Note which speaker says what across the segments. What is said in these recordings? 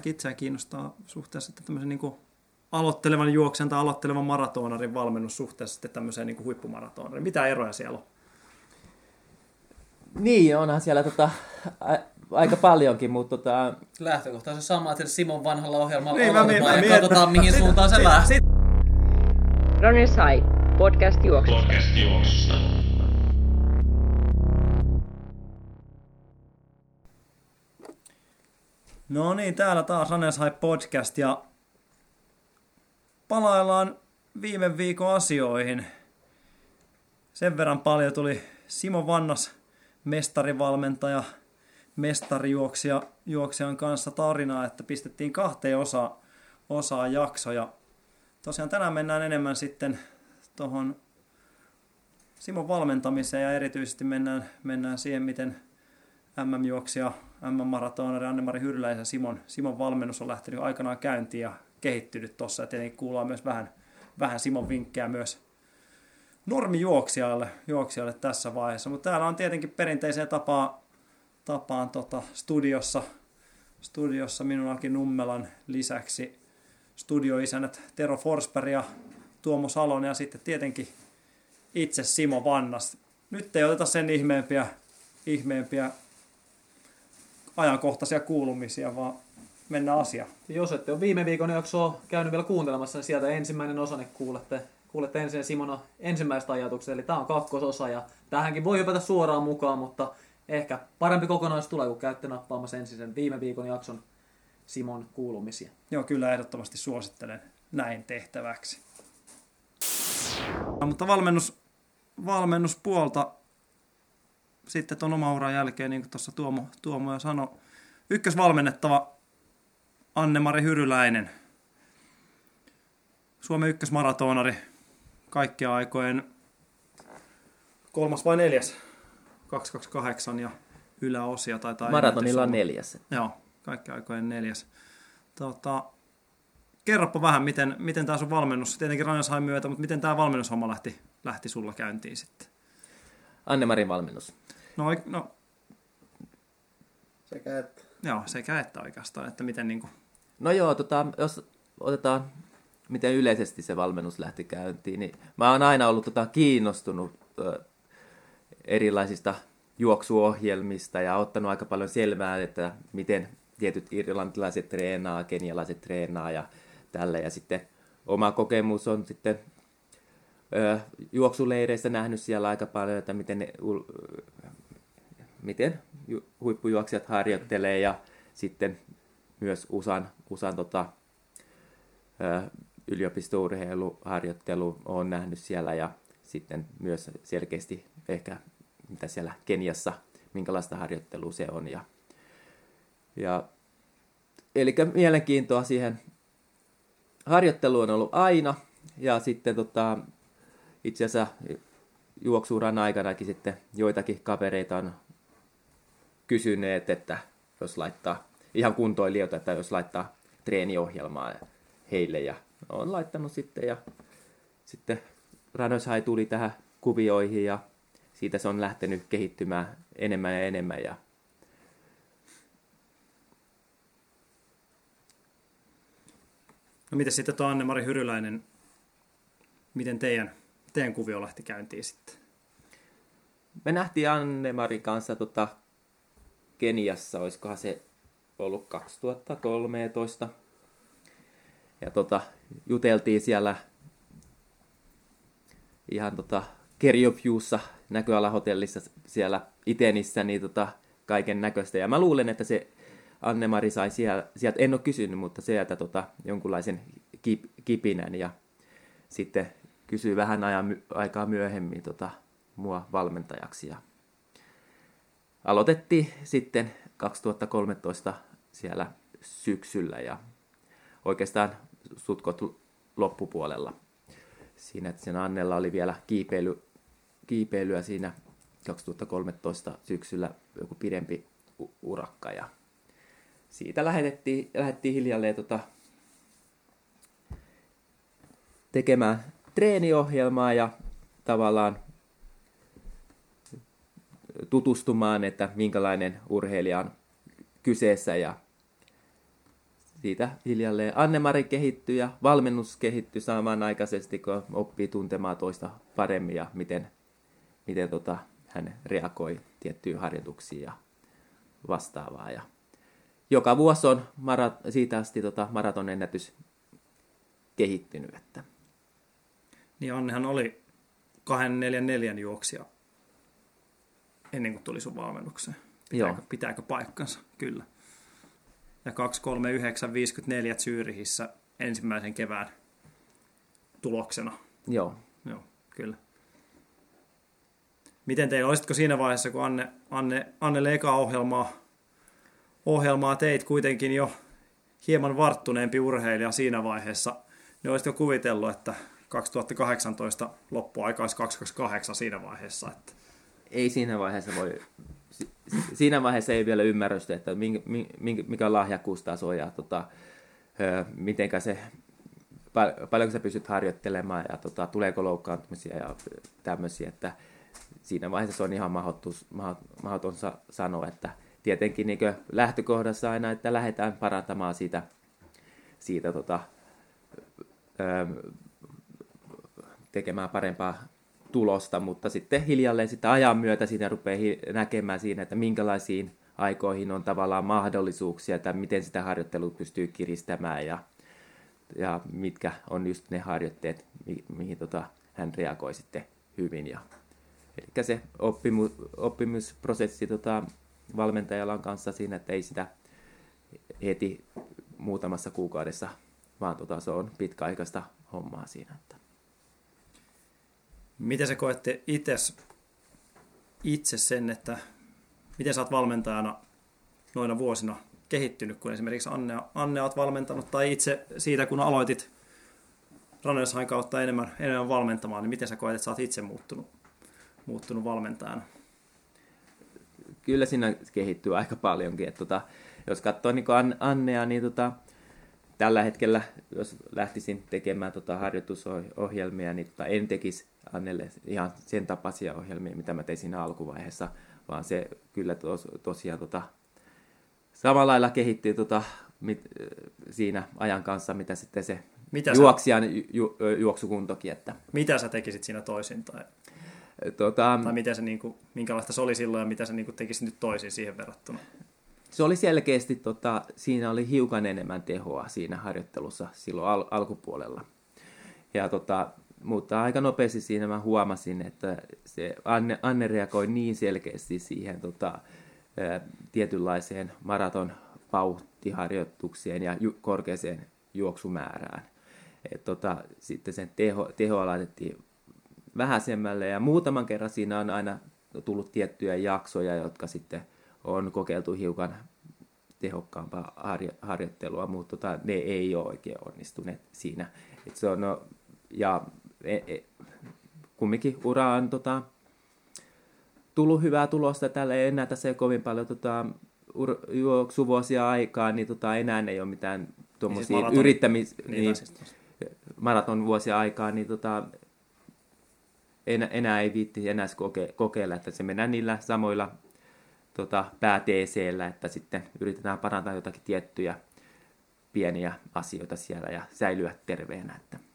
Speaker 1: ainakin itseään kiinnostaa suhteessa sitten tämmöisen niin kuin aloittelevan juoksen tai aloittelevan maratonarin valmennus suhteessa sitten tämmöiseen niin kuin huippumaratonarin. Mitä eroja siellä on?
Speaker 2: Niin, onhan siellä tota, a, aika paljonkin, mutta tota...
Speaker 3: Lähtökohta on se sama, että Simon vanhalla ohjelmalla
Speaker 1: Niin,
Speaker 3: niin,
Speaker 1: mä
Speaker 3: on
Speaker 1: mietin-
Speaker 3: ja
Speaker 1: mä
Speaker 3: katsotaan mihin
Speaker 1: sit-
Speaker 3: suuntaan se
Speaker 1: sit-
Speaker 3: lähtee.
Speaker 1: sit-
Speaker 4: Runners High, podcast juoksusta.
Speaker 5: Podcast juoksusta.
Speaker 1: No niin, täällä taas High Podcast ja palaillaan viime viikon asioihin. Sen verran paljon tuli Simo Vannas, mestarivalmentaja, mestarijuoksija juoksijan kanssa tarinaa, että pistettiin kahteen osa, osaan jaksoja. Tosiaan tänään mennään enemmän sitten tuohon Simon valmentamiseen ja erityisesti mennään, mennään siihen, miten MM-juoksija, MM-maratonari Anne-Mari Hyrläisen Simon, Simon valmennus on lähtenyt aikanaan käyntiin ja kehittynyt tuossa. Tietenkin kuullaan myös vähän, vähän Simon vinkkejä myös normijuoksijalle juoksijalle tässä vaiheessa. Mutta täällä on tietenkin perinteiseen tapaan, tapaan tota, studiossa, studiossa minun Aki Nummelan lisäksi studioisänät Tero Forsberg ja Tuomo Salonen ja sitten tietenkin itse Simo Vannas. Nyt ei oteta sen ihmeempiä, ihmeempiä ajankohtaisia kuulumisia, vaan mennään asiaan.
Speaker 6: Jos ette ole viime viikon jaksoa käynyt vielä kuuntelemassa, niin sieltä ensimmäinen osa, niin kuulette, kuulette ensin Simona ensimmäistä ajatuksia, eli tämä on kakkososa, ja tähänkin voi hypätä suoraan mukaan, mutta ehkä parempi kokonaisuus tulee, kun käytte nappaamassa ensin sen viime viikon jakson Simon kuulumisia.
Speaker 1: Joo, kyllä ehdottomasti suosittelen näin tehtäväksi. No, mutta valmennus, valmennuspuolta sitten tuon oma uran jälkeen, niin kuin tuossa Tuomo, Tuomo jo sanoi, ykkösvalmennettava Anne-Mari Hyryläinen. Suomen ykkösmaratonari kaikkien aikojen kolmas vai neljäs? 228 ja yläosia taitaa
Speaker 2: Maratonilla on neljäs.
Speaker 1: Joo, kaikki aikojen neljäs. Tota, kerropa vähän, miten, miten tämä sun valmennus, tietenkin Ranjashain myötä, mutta miten tämä valmennushomma lähti, lähti sulla käyntiin sitten?
Speaker 2: Anne-Marin valmennus.
Speaker 1: No, no
Speaker 7: Sekä että.
Speaker 1: joo, sekä että oikeastaan, että miten niin kuin,
Speaker 2: No joo, tota, jos otetaan, miten yleisesti se valmennus lähti käyntiin, niin mä oon aina ollut tota, kiinnostunut ö, erilaisista juoksuohjelmista ja ottanut aika paljon selvää, että miten tietyt irlantilaiset treenaa, kenialaiset treenaa ja tällä. Ja sitten oma kokemus on sitten ö, juoksuleireissä nähnyt siellä aika paljon, että miten, ne, miten ju- huippujuoksijat harjoittelee ja sitten myös USAn, USAn tota, yliopistourheiluharjoittelu on nähnyt siellä ja sitten myös selkeästi ehkä mitä siellä Keniassa, minkälaista harjoittelua se on. Ja, ja, eli mielenkiintoa siihen harjoitteluun on ollut aina ja sitten tota, itse asiassa juoksuuran aikanakin sitten joitakin kavereita on kysyneet, että jos laittaa ihan kuntoilijoita, että jos laittaa treeniohjelmaa heille ja on laittanut sitten ja sitten Ranöshai tuli tähän kuvioihin ja siitä se on lähtenyt kehittymään enemmän ja enemmän ja
Speaker 1: no miten sitten tuo Anne-Mari Hyryläinen, miten teidän, teidän kuvio lähti käyntiin sitten?
Speaker 2: me nähtiin Anne-Marin kanssa tota Keniassa, olisikohan se ollut 2013. Ja tota, juteltiin siellä ihan tota Keriopiussa näköalahotellissa siellä Itenissä niin tota, kaiken näköistä. Ja mä luulen, että se Anne-Mari sai siellä, sieltä, en ole kysynyt, mutta sieltä tota, jonkunlaisen kip, kipinän ja sitten kysyi vähän ajan, aikaa myöhemmin tota, mua valmentajaksi. Ja aloitettiin sitten 2013 siellä syksyllä ja oikeastaan sutkot loppupuolella. Siinä, että sen Annella oli vielä kiipeily, kiipeilyä siinä 2013 syksyllä joku pidempi urakka ja siitä lähdettiin, lähdettiin hiljalleen tota, tekemään treeniohjelmaa ja tavallaan tutustumaan, että minkälainen urheilija on kyseessä ja siitä hiljalleen Anne-Mari kehittyi ja valmennus kehittyi samanaikaisesti, kun oppii tuntemaan toista paremmin ja miten, miten tota, hän reagoi tiettyihin harjoituksiin ja vastaavaa. Ja joka vuosi on marat, siitä asti tota, maratonennätys kehittynyt. Että.
Speaker 1: Niin Annehan oli 244 juoksija ennen kuin tuli sun valmennukseen. Pitääkö,
Speaker 2: Joo.
Speaker 1: pitääkö paikkansa? Kyllä. Ja 23954 Zyrihissä ensimmäisen kevään tuloksena.
Speaker 2: Joo.
Speaker 1: Joo, kyllä. Miten teillä, olisitko siinä vaiheessa, kun Anne, Anne, Annelle eka ohjelmaa, ohjelmaa teit kuitenkin jo hieman varttuneempi urheilija siinä vaiheessa, niin olisitko kuvitellut, että 2018 loppuaika olisi 228 siinä vaiheessa? Että
Speaker 2: Ei siinä vaiheessa voi, si- siinä vaiheessa ei vielä ymmärrystä, että mikä on lahjakkuustaso ja tota, ö, mitenkä se, pal- paljonko sä pystyt harjoittelemaan ja tota, tuleeko loukkaantumisia ja tämmöisiä, että siinä vaiheessa se on ihan mahdotus, mahdoton sa- sanoa, että tietenkin niin lähtökohdassa aina, että lähdetään parantamaan siitä, siitä tota, tekemään parempaa tulosta, mutta sitten hiljalleen sitä ajan myötä siinä rupeaa näkemään siinä, että minkälaisiin aikoihin on tavallaan mahdollisuuksia, että miten sitä harjoittelua pystyy kiristämään ja, ja mitkä on just ne harjoitteet, mi- mihin tota, hän reagoi sitten hyvin. Ja, eli se oppimu, oppimusprosessi tota, valmentajalla on kanssa siinä, että ei sitä heti muutamassa kuukaudessa, vaan tota, se on pitkäaikaista hommaa siinä. Että.
Speaker 1: Miten sä koette itse, itse sen, että miten sä oot valmentajana noina vuosina kehittynyt, kun esimerkiksi Anne, Anne oot valmentanut, tai itse siitä, kun aloitit Ranelsain kautta enemmän, enemmän valmentamaan, niin miten sä koet, että sä oot itse muuttunut, muuttunut valmentajana?
Speaker 2: kyllä siinä kehittyy aika paljonkin. Että tota, jos katsoo niin Annea, niin tota, tällä hetkellä, jos lähtisin tekemään tota harjoitusohjelmia, niin tota, en tekisi Annelle ihan sen tapaisia ohjelmia, mitä mä tein siinä alkuvaiheessa, vaan se kyllä tos, tosiaan tota, samalla lailla kehittyy tota, mit, siinä ajan kanssa, mitä sitten se
Speaker 1: Mitä sä-
Speaker 2: juoksijan ju, ju, juoksukuntokin. Että,
Speaker 1: Mitä sä tekisit siinä toisin, tai,
Speaker 2: tota,
Speaker 1: tai miten se, niin kuin, minkälaista se oli silloin, ja mitä sä niin kuin, tekisit nyt toisin siihen verrattuna?
Speaker 2: se oli selkeästi, tota, siinä oli hiukan enemmän tehoa siinä harjoittelussa silloin al- alkupuolella. Ja tota, mutta aika nopeasti siinä mä huomasin, että se Anne, Anne reagoi niin selkeästi siihen tota, tietynlaiseen maraton vauhtiharjoitukseen ja ju- korkeaseen juoksumäärään. Et tota, sitten sen teho, tehoa laitettiin vähäisemmälle ja muutaman kerran siinä on aina tullut tiettyjä jaksoja, jotka sitten on kokeiltu hiukan tehokkaampaa harjo- harjoittelua, mutta tota, ne ei ole oikein onnistuneet siinä. Et se on, no, ja e, e, kumminkin ura on tota, tullut hyvää tulosta, tällä ei enää tässä kovin paljon tota, ur- juoksuvuosia aikaa, niin tota, enää ei ole mitään tuommoisia
Speaker 1: maraton-
Speaker 2: niin yrittämis...
Speaker 1: Niin,
Speaker 2: Niin,
Speaker 1: siis-
Speaker 2: maraton vuosia aikaa, niin tota, enää, enää ei viitti enää koke, kokeilla, että se mennään niillä samoilla tota, pääteeseillä, että sitten yritetään parantaa jotakin tiettyjä pieniä asioita siellä ja säilyä terveenä. Että.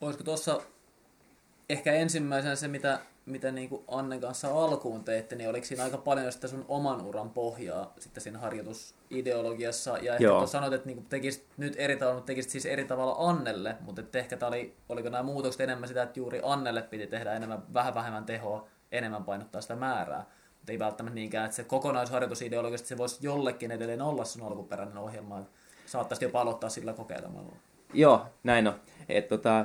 Speaker 3: Olisiko tuossa ehkä ensimmäisenä se, mitä, mitä niin kuin Annen kanssa alkuun teitte, niin oliko siinä aika paljon sitä sun oman uran pohjaa sitten siinä harjoitusideologiassa? Ja ehkä
Speaker 2: Joo.
Speaker 3: sanoit, että niin tekisit nyt eri tavalla, mutta tekisit siis eri tavalla Annelle, mutta että ehkä tää oli, oliko nämä muutokset enemmän sitä, että juuri Annelle piti tehdä enemmän, vähän vähemmän tehoa, enemmän painottaa sitä määrää. Mutta ei välttämättä niinkään, että se kokonaisharjoitusideologisesti se voisi jollekin edelleen olla sun alkuperäinen ohjelma. että Saattaisi jopa aloittaa sillä kokeilemalla.
Speaker 2: Joo, näin on. Et, tota,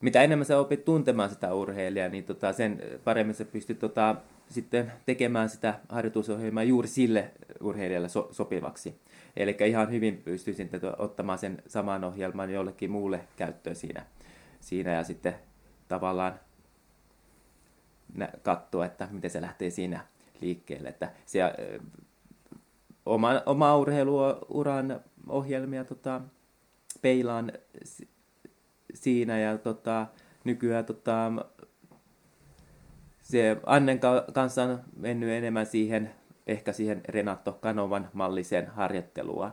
Speaker 2: mitä enemmän sä opit tuntemaan sitä urheilijaa, niin tota, sen paremmin sä pystyt tota, sitten tekemään sitä harjoitusohjelmaa juuri sille urheilijalle so- sopivaksi. Eli ihan hyvin pystyisin ottamaan sen saman ohjelman jollekin muulle käyttöön siinä, siinä ja sitten tavallaan katsoa, että miten se lähtee siinä liikkeelle. Että se, ö, oma, oma urheiluuran ohjelmia tota, peilaan siinä ja tota, nykyään tota, se Annen ka- kanssa on mennyt enemmän siihen, ehkä siihen Renato Kanovan malliseen harjoitteluun.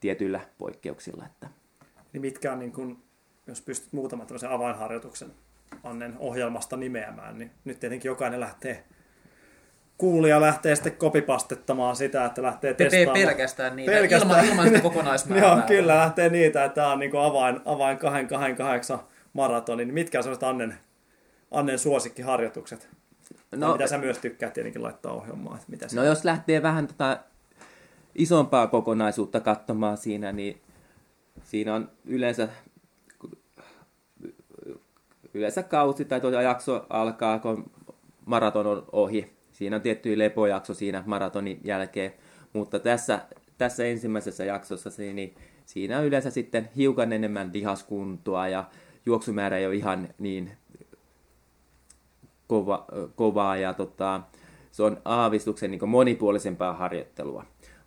Speaker 2: tietyillä poikkeuksilla. Että.
Speaker 1: Niin mitkä on, niin kun, jos pystyt muutaman avainharjoituksen Annen ohjelmasta nimeämään, niin nyt tietenkin jokainen lähtee kuulija lähtee sitten kopipastettamaan sitä, että lähtee
Speaker 3: Te
Speaker 1: testaamaan.
Speaker 3: pelkästään niitä,
Speaker 1: Pelkästään.
Speaker 3: ilman, ilman sitä kokonaismäärää.
Speaker 1: Joo, kyllä lähtee niitä, että tämä on niin avain, avain 228 maratoni. Niin mitkä on sellaiset Annen, Annen suosikkiharjoitukset? No,
Speaker 2: No,
Speaker 1: mitä sä myös tykkäät tietenkin laittaa ohjelmaan. Että mitä
Speaker 2: no jos lähtee vähän tota isompaa kokonaisuutta katsomaan siinä, niin siinä on yleensä yleensä kausi tai tuo jakso alkaa, kun maraton on ohi. Siinä on tietty lepojakso siinä maratonin jälkeen, mutta tässä, tässä ensimmäisessä jaksossa niin siinä on yleensä sitten hiukan enemmän lihaskuntoa ja juoksumäärä ei ole ihan niin kova, kovaa ja tota, se on aavistuksen niin monipuolisempaa harjoittelua.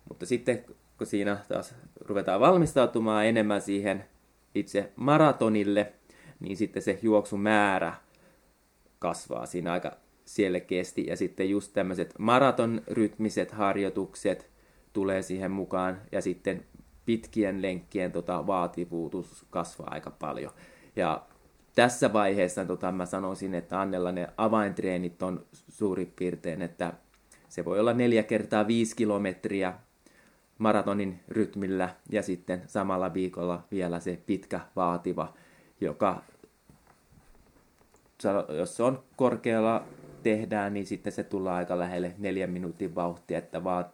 Speaker 2: Mutta sitten kun siinä taas ruvetaan valmistautumaan enemmän siihen itse maratonille, niin sitten se juoksumäärä kasvaa siinä aika selkeästi. Ja sitten just tämmöiset maratonrytmiset harjoitukset tulee siihen mukaan ja sitten pitkien lenkkien tota, vaativuutus kasvaa aika paljon. Ja tässä vaiheessa tota, mä sanoisin, että Annella ne avaintreenit on suurin piirtein, että se voi olla neljä kertaa viisi kilometriä maratonin rytmillä ja sitten samalla viikolla vielä se pitkä vaativa, joka jos se on korkealla tehdään, niin sitten se tulee aika lähelle neljän minuutin vauhtia, että vaan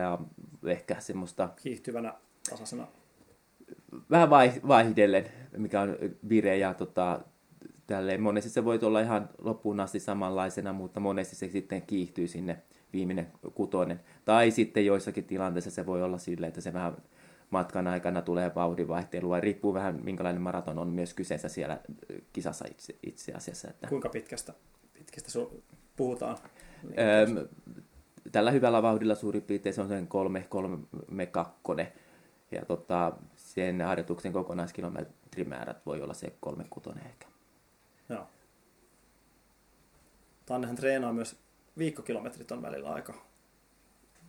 Speaker 2: ja ehkä semmoista
Speaker 1: kiihtyvänä tasaisena?
Speaker 2: vähän vaihdellen, mikä on vire ja tota, tälleen. Monesti se voi olla ihan loppuun asti samanlaisena, mutta monesti se sitten kiihtyy sinne viimeinen kutonen. Tai sitten joissakin tilanteissa se voi olla silleen, että se vähän matkan aikana tulee vauhdinvaihtelua. Riippuu vähän, minkälainen maraton on myös kyseessä siellä kisassa itse, itse asiassa. Että...
Speaker 1: Kuinka pitkästä, pitkästä su- puhutaan?
Speaker 2: Öö, tällä hyvällä vauhdilla suurin piirtein se on sen kolme, kolme kakkonen. Ja tota, sen harjoituksen kokonaiskilometrimäärät voi olla se kolme kutonen ehkä.
Speaker 1: Joo. Tannehan treenaa myös viikkokilometrit on välillä aika,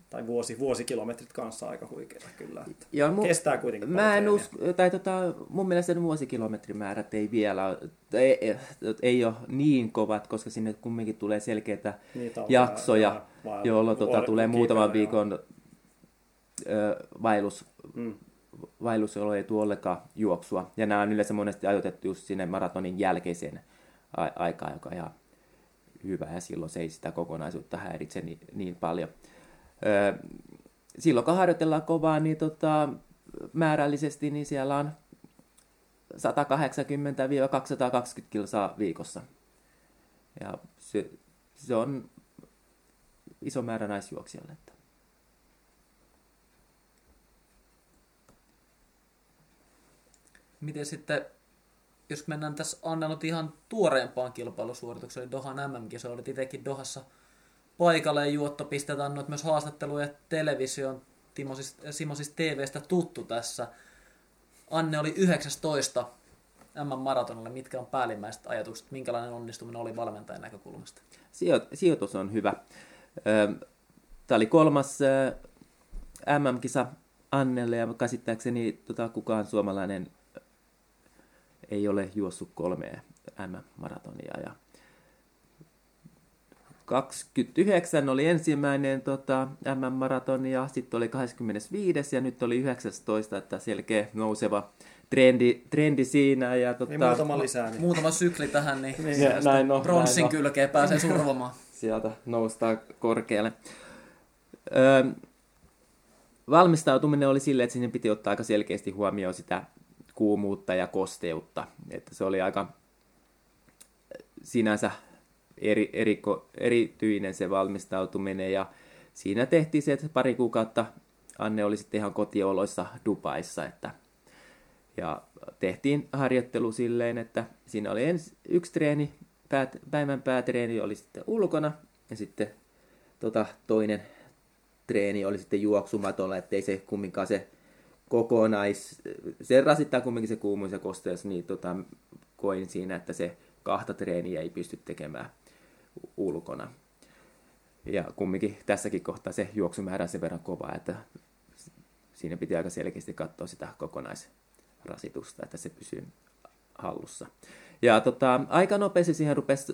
Speaker 1: tai vuosi, vuosikilometrit kanssa aika huikeita kyllä. Että
Speaker 2: Joo, mu-
Speaker 1: kestää kuitenkin
Speaker 2: Mä en usko, tai tota, mun mielestä ne vuosikilometrimäärät ei vielä, ei, ei, ole niin kovat, koska sinne kumminkin tulee selkeitä
Speaker 1: Niitä on
Speaker 2: jaksoja,
Speaker 1: vähän-
Speaker 2: jolloin tota,
Speaker 1: or-
Speaker 2: tulee muutaman viikon ö, vaellus,
Speaker 1: Mm.
Speaker 2: vaellus, jolloin ei tule ollenkaan juoksua. Ja nämä on yleensä monesti ajoitettu just sinne maratonin jälkeiseen a- aikaan, joka on ihan hyvä, ja silloin se ei sitä kokonaisuutta häiritse niin, niin paljon. Silloin kun harjoitellaan kovaa, niin tota, määrällisesti niin siellä on 180-220 kilsaa viikossa. Ja se, se on iso määrä naisjuoksijalle.
Speaker 3: Miten sitten, jos mennään tässä Anna ihan tuoreempaan kilpailusuoritukseen, eli Dohan MM-kisa, olit itsekin Dohassa paikalle ja juottopisteet annoit myös haastatteluja televisioon. Timo siis, Simo siis TVstä tuttu tässä. Anne oli 19 MM-maratonilla. Mitkä on päällimmäiset ajatukset? Minkälainen onnistuminen oli valmentajan näkökulmasta?
Speaker 2: Sijo- sijoitus on hyvä. Tämä oli kolmas ö, MM-kisa Annelle ja käsittääkseni tota, kukaan suomalainen ei ole juossut kolmea MM-maratonia. Ja 29 oli ensimmäinen tota, MM-maratoni ja sitten oli 25 ja nyt oli 19, että selkeä nouseva trendi, trendi siinä. Ja, tota,
Speaker 1: Niin muutama lisää. Niin.
Speaker 3: Muutama sykli tähän, niin,
Speaker 1: Niin,
Speaker 3: sieltä
Speaker 2: näin on,
Speaker 3: bronssin
Speaker 2: näin
Speaker 3: kylkeen pääsee survomaan.
Speaker 2: sieltä noustaan korkealle. Öö, valmistautuminen oli sille, että sinne piti ottaa aika selkeästi huomioon sitä kuumuutta ja kosteutta. Että se oli aika sinänsä eri, eriko, erityinen se valmistautuminen. Ja siinä tehtiin se, että pari kuukautta Anne oli sitten ihan kotioloissa Dubaissa, että ja tehtiin harjoittelu silleen, että siinä oli ens, yksi treeni, päät, päivän päätreeni oli sitten ulkona ja sitten tota, toinen treeni oli sitten juoksumatolla, ettei se kumminkaan se kokonais, se rasittaa kumminkin se kuumuus ja kosteus, niin tota, koin siinä, että se kahta treeniä ei pysty tekemään ulkona. Ja kumminkin tässäkin kohtaa se juoksumäärä on sen verran kova, että siinä piti aika selkeästi katsoa sitä kokonaisrasitusta, että se pysyy hallussa. Ja tota, aika nopeasti siihen rupesi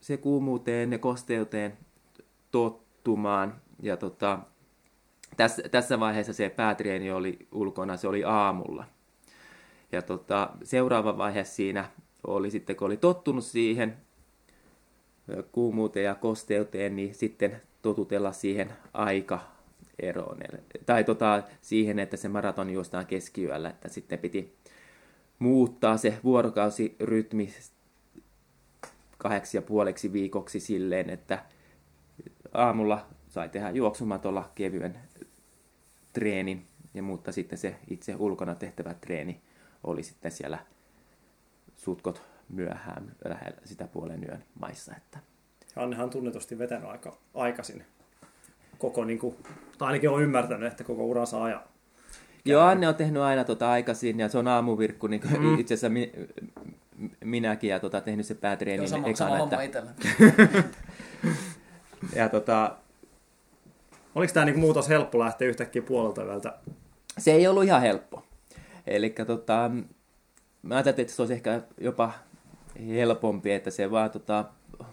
Speaker 2: se kuumuuteen ja kosteuteen tottumaan. Ja tota, tässä, tässä vaiheessa se päätreeni oli ulkona, se oli aamulla. Ja tota, seuraava vaihe siinä oli sitten, kun oli tottunut siihen kuumuuteen ja kosteuteen, niin sitten totutella siihen aika eroon. Tai tota, siihen, että se maraton juostaan keskiyöllä, että sitten piti muuttaa se vuorokausirytmi kahdeksi ja puoleksi viikoksi silleen, että aamulla sai tehdä juoksumatolla kevyen treenin, ja mutta sitten se itse ulkona tehtävä treeni oli sitten siellä sutkot myöhään lähellä sitä puolen yön maissa. Että.
Speaker 1: Annehan on tunnetusti vetänyt aika aikaisin koko, niin kuin, tai ainakin on ymmärtänyt, että koko uransa ajan.
Speaker 2: Joo, Anne on tehnyt aina tota aikaisin ja se on aamuvirkku, niin kuin mm. itse asiassa mi, minäkin ja tota, tehnyt se päätreenin
Speaker 3: Joo, sama,
Speaker 2: ekana.
Speaker 3: sama
Speaker 2: että,
Speaker 3: itsellä.
Speaker 2: ja tota,
Speaker 1: Oliko tämä niin muutos helppo lähteä yhtäkkiä puolelta yöltä?
Speaker 2: se ei ollut ihan helppo. Eli tota, mä ajattelin, että se olisi ehkä jopa helpompi, että se vaan tota,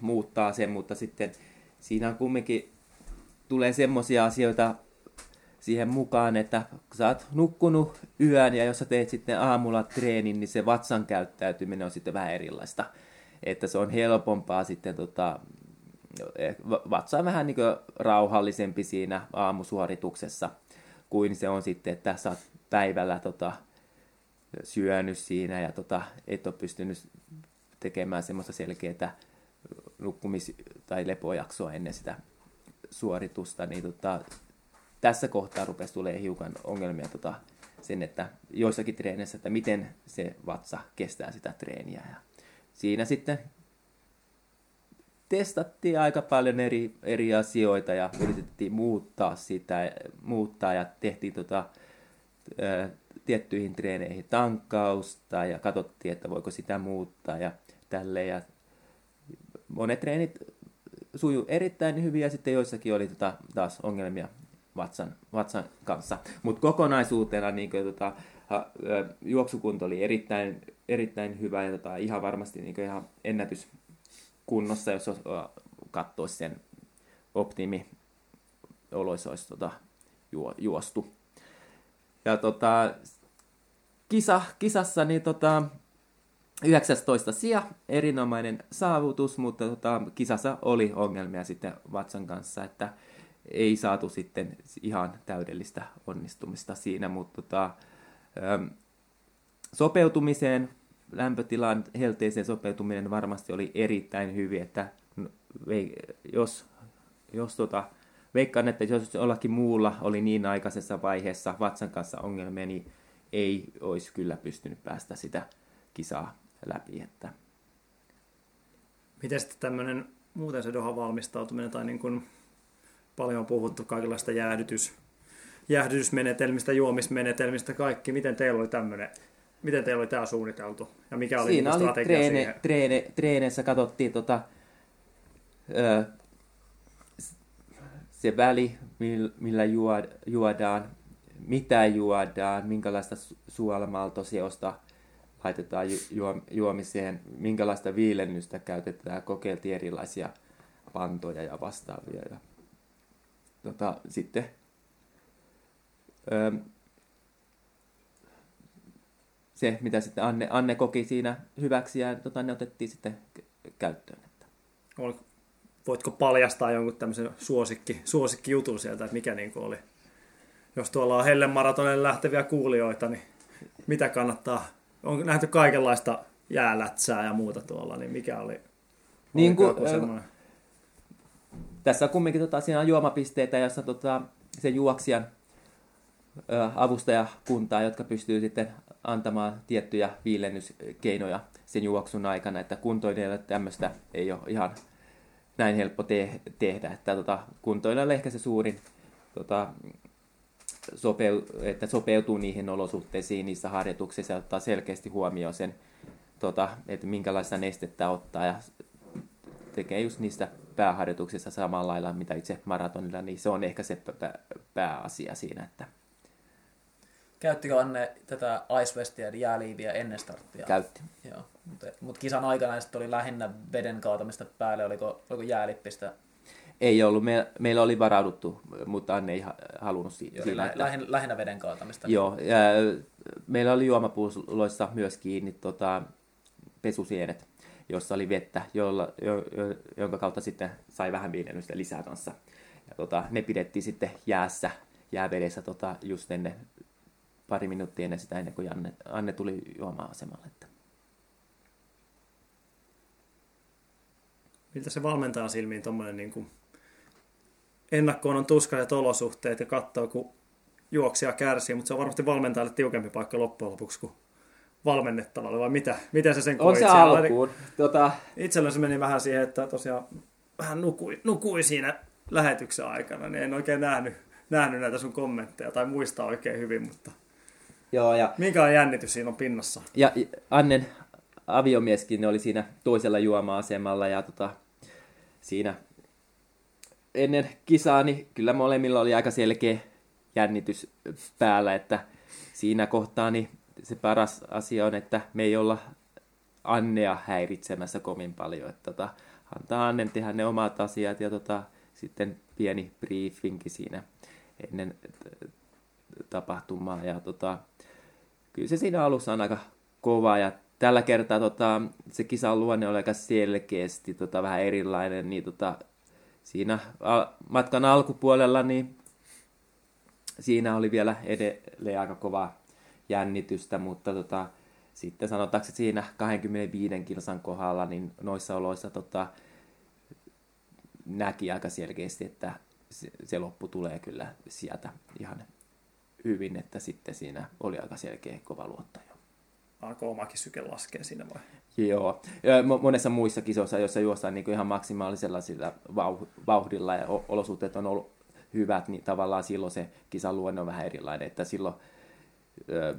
Speaker 2: muuttaa sen, mutta sitten siinä on kumminkin tulee semmoisia asioita siihen mukaan, että kun sä oot nukkunut yön ja jos sä teet sitten aamulla treenin, niin se vatsan käyttäytyminen on sitten vähän erilaista. Että se on helpompaa sitten tota, eh, vatsa on vähän niin rauhallisempi siinä aamusuorituksessa kuin se on sitten, että sä oot päivällä tota, syönyt siinä ja tota, et ole pystynyt tekemään semmoista selkeää nukkumis- tai lepojaksoa ennen sitä suoritusta, niin tota, tässä kohtaa rupesi tulee hiukan ongelmia tota, sen, että joissakin treeneissä, että miten se vatsa kestää sitä treeniä. Ja siinä sitten testattiin aika paljon eri, eri asioita ja yritettiin muuttaa sitä, muuttaa ja tehtiin tota, tiettyihin treeneihin tankkausta ja katsottiin, että voiko sitä muuttaa ja tälle ja monet treenit suju erittäin hyvin ja sitten joissakin oli tota, taas ongelmia vatsan, vatsan kanssa. Mutta kokonaisuutena niin kuin, tota, juoksukunto oli erittäin, erittäin hyvä ja tota, ihan varmasti niin ihan ennätyskunnossa, jos katsoisi sen optimi oloissa olisi tota, juo, juostu. Ja tota, kisa, kisassa niin tota, 19 sija, erinomainen saavutus, mutta tota, kisassa oli ongelmia sitten Vatsan kanssa, että ei saatu sitten ihan täydellistä onnistumista siinä, mutta tota, äm, sopeutumiseen, lämpötilan helteeseen sopeutuminen varmasti oli erittäin hyvin, että jos, jos tota, veikkaan, että jos jollakin muulla oli niin aikaisessa vaiheessa vatsan kanssa ongelmia, niin ei olisi kyllä pystynyt päästä sitä kisaa läpi. Että...
Speaker 1: Miten sitten tämmöinen muuten se doha valmistautuminen tai niin kuin paljon on puhuttu kaikenlaista jäähdytys, jäähdytysmenetelmistä, juomismenetelmistä, kaikki. Miten teillä oli tämmöinen, miten teillä oli tämä suunniteltu ja mikä oli
Speaker 2: Siinä
Speaker 1: niin
Speaker 2: oli treene,
Speaker 1: siihen?
Speaker 2: treene, treeneissä katsottiin tota, ö, se väli, millä juodaan, mitä juodaan, minkälaista suolamaltoseosta laitetaan ju- juomiseen, minkälaista viilennystä käytetään, kokeiltiin erilaisia pantoja ja vastaavia. Ja, tota, sitten öö, se, mitä sitten Anne, Anne koki siinä hyväksi ja tota, ne otettiin sitten käyttöön. Että.
Speaker 1: Voitko paljastaa jonkun tämmöisen suosikki, suosikki jutun sieltä, että mikä niin oli? Jos tuolla on maratonille lähteviä kuulijoita, niin mitä kannattaa on nähty kaikenlaista jäälätsää ja muuta tuolla, niin mikä oli,
Speaker 2: niin kuin,
Speaker 1: semmoinen?
Speaker 2: Tässä on kumminkin tota, siinä on juomapisteitä, jossa tota, se juoksijan ö, avustajakuntaa, jotka pystyy sitten antamaan tiettyjä viilennyskeinoja sen juoksun aikana, että kuntoilijalle tämmöistä ei ole ihan näin helppo te- tehdä, että tota, kuntoilijalle ehkä se suurin tota, sopeu, että sopeutuu niihin olosuhteisiin niissä harjoituksissa ja ottaa selkeästi huomioon sen, tota, että minkälaista nestettä ottaa ja tekee just niistä pääharjoituksissa samalla lailla, mitä itse maratonilla, niin se on ehkä se pääasia siinä, että
Speaker 3: Käyttikö Anne tätä Ice Westia eli jääliiviä ennen starttia?
Speaker 2: Käytti.
Speaker 3: Joo, mutta mut kisan aikana sitten oli lähinnä veden kaatamista päälle, oliko, oliko jäälippistä?
Speaker 2: Ei ollut, me, meillä oli varauduttu, mutta Anne ei ha- halunnut si-
Speaker 3: Joo,
Speaker 2: siinä.
Speaker 3: lä-
Speaker 2: että-
Speaker 3: lähinnä, lähinnä veden kaatamista.
Speaker 2: Joo, ja meillä oli juomapulloissa myös kiinni tota, pesusienet, jossa oli vettä, jolla, jo, jo, jonka kautta sitten sai vähän viilennystä lisää kanssa. Ja tota, ne pidettiin sitten jäässä, jäävedessä tota, just ennen, pari minuuttia ennen sitä, ennen kuin Anne, Anne tuli juoma-asemalle. Että.
Speaker 1: Miltä se valmentaa silmiin tuommoinen niin kuin ennakkoon on tuskalliset olosuhteet ja katsoo, kun juoksija kärsii, mutta se on varmasti valmentajalle tiukempi paikka loppujen lopuksi kuin valmennettavalle, vai mitä? Miten se sen
Speaker 2: On
Speaker 1: koit
Speaker 2: se
Speaker 1: siellä?
Speaker 2: alkuun. Tota,
Speaker 1: Itsellä se meni vähän siihen, että tosiaan vähän nukui, nukui siinä lähetyksen aikana, niin en oikein nähnyt, nähnyt näitä sun kommentteja tai muista oikein hyvin, mutta
Speaker 2: joo, ja
Speaker 1: minkälainen jännitys siinä on pinnassa?
Speaker 2: Ja Annen aviomieskin oli siinä toisella juoma-asemalla ja tota, siinä ennen kisaa, niin kyllä molemmilla oli aika selkeä jännitys päällä, että siinä kohtaa niin se paras asia on, että me ei olla Annea häiritsemässä kovin paljon, että tota, antaa Annen tehdä ne omat asiat ja tota, sitten pieni briefingi siinä ennen tapahtumaa ja tota, kyllä se siinä alussa on aika kova ja tällä kertaa tota, se kisan luonne oli aika selkeästi tota, vähän erilainen, niin tota, siinä matkan alkupuolella niin siinä oli vielä edelleen aika kova jännitystä, mutta tota, sitten sanotaanko, että siinä 25 kilsan kohdalla, niin noissa oloissa tota, näki aika selkeästi, että se, se loppu tulee kyllä sieltä ihan hyvin, että sitten siinä oli aika selkeä kova luotto jo.
Speaker 1: Alkoi omakin syke laskea siinä vai?
Speaker 2: Joo, monessa muissa kisoissa, joissa juostaan niin ihan maksimaalisella sillä vauh- vauhdilla ja olosuhteet on ollut hyvät, niin tavallaan silloin se kisan luonne on vähän erilainen, että silloin ö,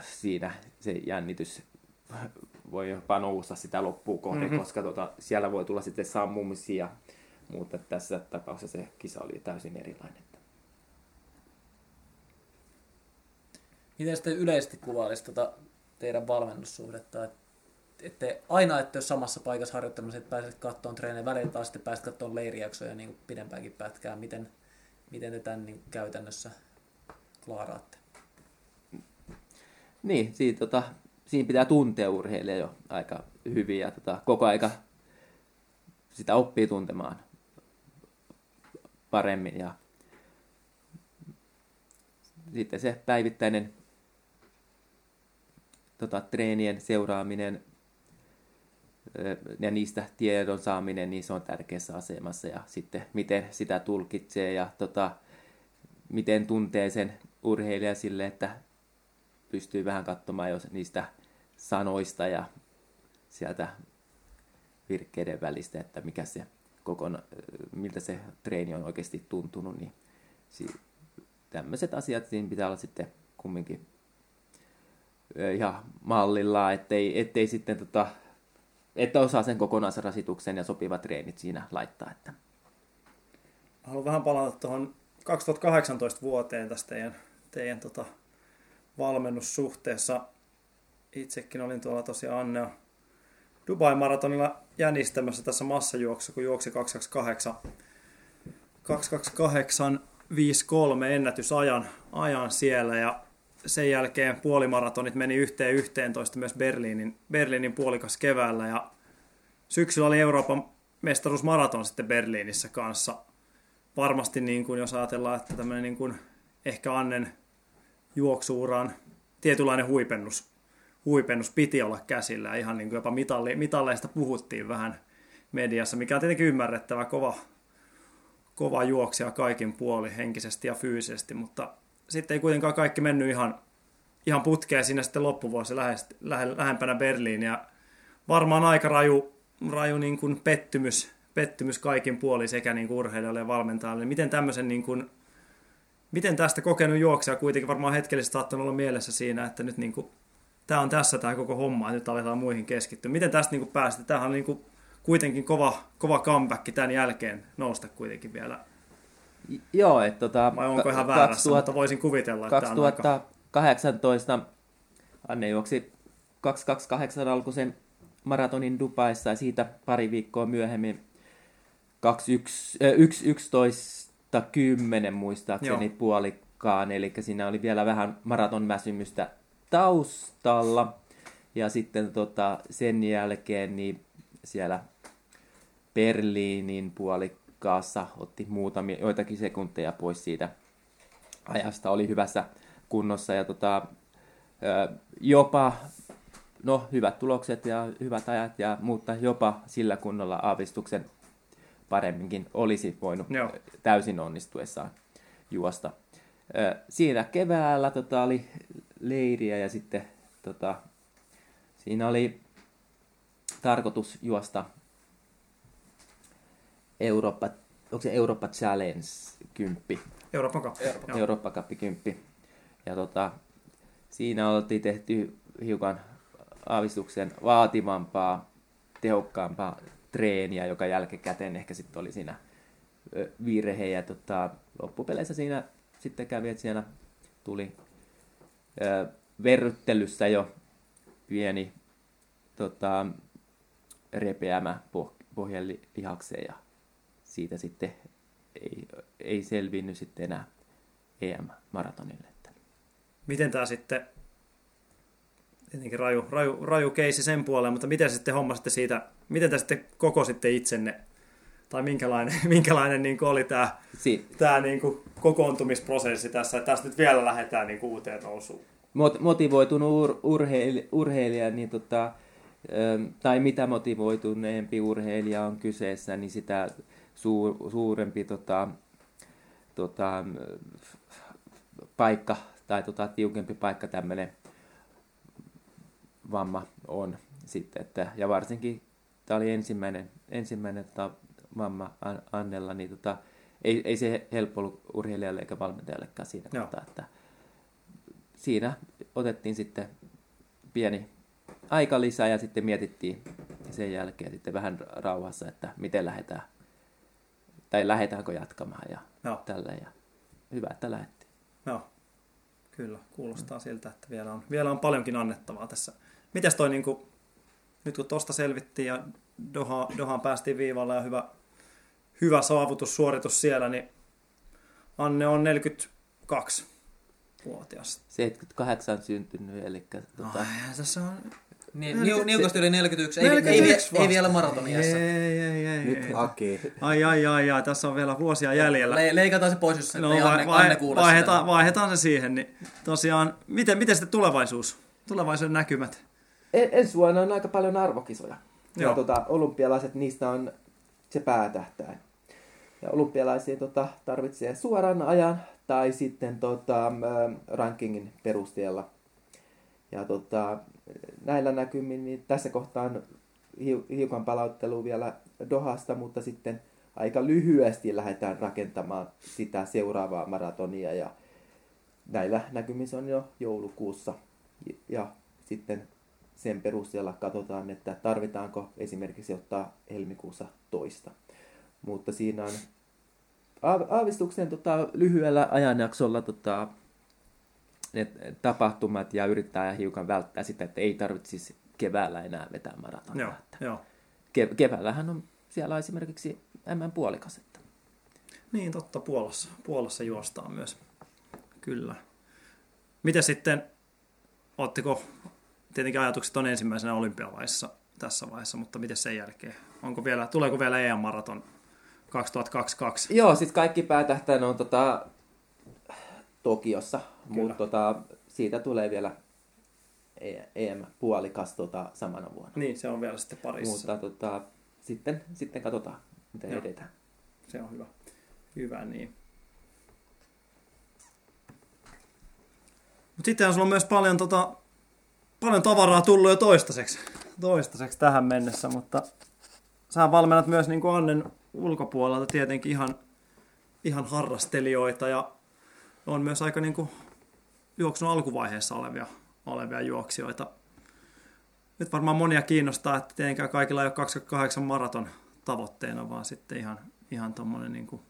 Speaker 2: siinä se jännitys voi jopa nousta sitä loppuun kohden, mm-hmm. koska tota, siellä voi tulla sitten sammumisia, mutta tässä tapauksessa se kisa oli täysin erilainen.
Speaker 3: Miten sitten yleisesti kuvailisi tota teidän valmennussuhdetta? Et, ette, aina ette ole samassa paikassa harjoittamassa, että pääset kattoon treenejä välillä, taas sitten pääset kattoon leirijaksoja niin pidempäänkin pätkää. Miten, miten te tämän niin käytännössä klaaraatte?
Speaker 2: Niin, siinä, tota, siinä pitää tuntea urheilija jo aika hyvin ja tota, koko aika sitä oppii tuntemaan paremmin ja sitten se päivittäinen tota, treenien seuraaminen ja niistä tiedon saaminen, niin se on tärkeässä asemassa. Ja sitten miten sitä tulkitsee ja tota, miten tuntee sen urheilija sille, että pystyy vähän katsomaan jo niistä sanoista ja sieltä virkkeiden välistä, että mikä se kokona, miltä se treeni on oikeasti tuntunut, niin tämmöiset asiat siinä pitää olla sitten kumminkin ihan mallilla, ettei, ettei sitten tota, että osaa sen kokonaisrasituksen ja sopivat treenit siinä laittaa. Että.
Speaker 1: Haluan vähän palata tuohon 2018 vuoteen tästä teidän, teidän tota valmennussuhteessa. Itsekin olin tuolla tosiaan Annea Dubai-maratonilla jänistämässä tässä massajuoksussa, kun juoksi 228, 228 53 ennätysajan ajan siellä ja sen jälkeen puolimaratonit meni yhteen 11 myös Berliinin, Berliinin puolikas keväällä ja syksyllä oli Euroopan mestaruusmaraton sitten Berliinissä kanssa. Varmasti niin kuin, jos ajatellaan, että tämmöinen niin kuin, ehkä Annen juoksuuran tietynlainen huipennus, huipennus piti olla käsillä. Ihan niin kuin jopa mitalli, mitalleista puhuttiin vähän mediassa, mikä on tietenkin ymmärrettävä kova, kova juoksija kaikin puoli henkisesti ja fyysisesti, mutta sitten ei kuitenkaan kaikki mennyt ihan, ihan putkeen sinne sitten loppuvuosi lähest, lähe, lähempänä Berliiniä. Varmaan aika raju, raju niin kuin pettymys, pettymys kaikin puolin sekä niin kuin urheilijoille ja valmentajalle. Miten tämmöisen niin kuin, miten tästä kokenut juoksija kuitenkin varmaan hetkellisesti saattanut olla mielessä siinä, että nyt niin kuin, tämä on tässä tämä koko homma ja nyt aletaan muihin keskittyä. Miten tästä niin kuin päästä? Tämähän on niin kuin kuitenkin kova, kova comeback tämän jälkeen nousta kuitenkin vielä.
Speaker 2: Joo, että tota,
Speaker 1: Vai onko ihan väärässä,
Speaker 2: 2000
Speaker 1: mutta voisin kuvitella, että tämä on aika...
Speaker 2: 18 Anne juoksi 228 alkuisen maratonin Dubaissa ja siitä pari viikkoa myöhemmin 1.11.10 muistaakseni
Speaker 1: Joo.
Speaker 2: puolikkaan, eli siinä oli vielä vähän maraton väsymystä taustalla. Ja sitten tota, sen jälkeen niin siellä Berliinin puolikkaassa otti muutamia, joitakin sekunteja pois siitä ajasta, oli hyvässä kunnossa ja tota, jopa no, hyvät tulokset ja hyvät ajat, ja, mutta jopa sillä kunnolla aavistuksen paremminkin olisi voinut
Speaker 1: Joo.
Speaker 2: täysin onnistuessaan juosta. Siinä keväällä tota, oli leiriä ja sitten tota, siinä oli tarkoitus juosta Eurooppa, onko se Eurooppa Challenge 10,
Speaker 1: Euroopan Cup. Joo.
Speaker 2: Eurooppa Cup 10. Ja tota, siinä oltiin tehty hiukan aavistuksen vaativampaa, tehokkaampaa treeniä, joka jälkikäteen ehkä sitten oli siinä virhe. Ja tota, loppupeleissä siinä sitten kävi, että siellä tuli ö, verryttelyssä jo pieni tota, repeämä poh- pohjelihakseen ja siitä sitten ei, ei selvinnyt sitten enää EM-maratonille.
Speaker 1: Miten tämä sitten, tietenkin raju, raju, raju keisi sen puoleen, mutta miten sitten hommasitte siitä, miten te sitten kokositte itsenne, tai minkälainen, minkälainen niin oli tämä,
Speaker 2: Si-
Speaker 1: tämä niin kuin kokoontumisprosessi tässä, että tästä nyt vielä lähdetään niin uuteen nousuun.
Speaker 2: mot- motivoitunut ur- urheil- urheilija, niin tota, tai mitä motivoituneempi urheilija on kyseessä, niin sitä suur- suurempi tota, tota, paikka tai tota, tiukempi paikka tämmöinen vamma on sitten. Että, ja varsinkin tämä oli ensimmäinen, ensimmäinen tota, vamma An- Annella, niin tota, ei, ei se helppo ollut urheilijalle eikä valmentajallekaan siinä
Speaker 1: Joo.
Speaker 2: kohtaa, että siinä otettiin sitten pieni aika lisää ja sitten mietittiin sen jälkeen sitten vähän rauhassa, että miten lähdetään, tai lähdetäänkö jatkamaan ja
Speaker 1: Joo.
Speaker 2: tällä ja hyvä, että lähdettiin.
Speaker 1: Joo, kyllä, kuulostaa siltä, että vielä on, vielä on paljonkin annettavaa tässä. Mites toi, niin kuin, nyt kun tuosta selvittiin ja Doha, Dohaan päästiin viivalle ja hyvä, hyvä saavutus, suoritus siellä, niin Anne on 42-vuotias.
Speaker 2: 78 syntynyt, eli tota,
Speaker 1: Ai, tässä on...
Speaker 3: Niin, niu, niukasti yli 41, ei,
Speaker 1: 41
Speaker 3: ei, ei, ei vielä maratoniassa.
Speaker 1: Ei, ei, ei,
Speaker 5: Nyt
Speaker 1: ei.
Speaker 5: hakee.
Speaker 1: Ai, ai, ai, ai, tässä on vielä vuosia jäljellä.
Speaker 3: Le, leikataan se pois, jos
Speaker 1: No,
Speaker 3: ei Anne,
Speaker 1: vai,
Speaker 3: Anne kuule
Speaker 1: vaihdetaan,
Speaker 3: sitä.
Speaker 1: vaihdetaan se siihen. Niin tosiaan, miten, miten sitten tulevaisuus? Tulevaisuuden näkymät?
Speaker 2: En, ensi vuonna on aika paljon arvokisoja.
Speaker 1: Joo.
Speaker 2: Ja tota, olympialaiset, niistä on se päätähtäin. Ja olympialaisiin tota, tarvitsee suoran ajan tai sitten tota, rankingin perusteella. Ja tota, näillä näkymin niin tässä kohtaa on hiu- hiukan palauttelua vielä Dohasta, mutta sitten aika lyhyesti lähdetään rakentamaan sitä seuraavaa maratonia ja näillä näkymin se on jo joulukuussa ja sitten sen perusteella katsotaan, että tarvitaanko esimerkiksi ottaa helmikuussa toista. Mutta siinä on aav- aavistuksen tota, lyhyellä ajanjaksolla tota, ne tapahtumat ja yrittää hiukan välttää sitä, että ei tarvitsisi keväällä enää vetää maratonia.
Speaker 1: Joo,
Speaker 2: Että
Speaker 1: joo.
Speaker 2: ke- keväällähän on siellä esimerkiksi M-puolikas. Että
Speaker 1: Niin, totta, Puolassa. Puolassa juostaan myös. Kyllä. Miten sitten, ootteko, tietenkin ajatukset on ensimmäisenä olympialaisissa tässä vaiheessa, mutta miten sen jälkeen? Onko vielä, tuleeko vielä EM-maraton 2022?
Speaker 2: Joo, siis kaikki päätähtäin on tota, Tokiossa, mutta tota, siitä tulee vielä E- EM-puolikas tota, samana vuonna.
Speaker 1: Niin, se on vielä sitten parissa.
Speaker 2: Mutta tota, sitten, sitten katsotaan, miten
Speaker 1: Joo.
Speaker 2: edetään.
Speaker 1: Se on hyvä. Hyvä niin. Mutta sittenhän sulla on myös paljon, tota, paljon tavaraa tullut jo toistaiseksi, toistaiseksi tähän mennessä, mutta sä valmennat myös niin kuin Annen ulkopuolelta tietenkin ihan, ihan harrastelijoita ja on myös aika niin kuin juoksun alkuvaiheessa olevia, olevia juoksijoita. Nyt varmaan monia kiinnostaa, että tietenkään kaikilla ei ole 28 maraton tavoitteena, vaan sitten ihan, ihan tommonen niin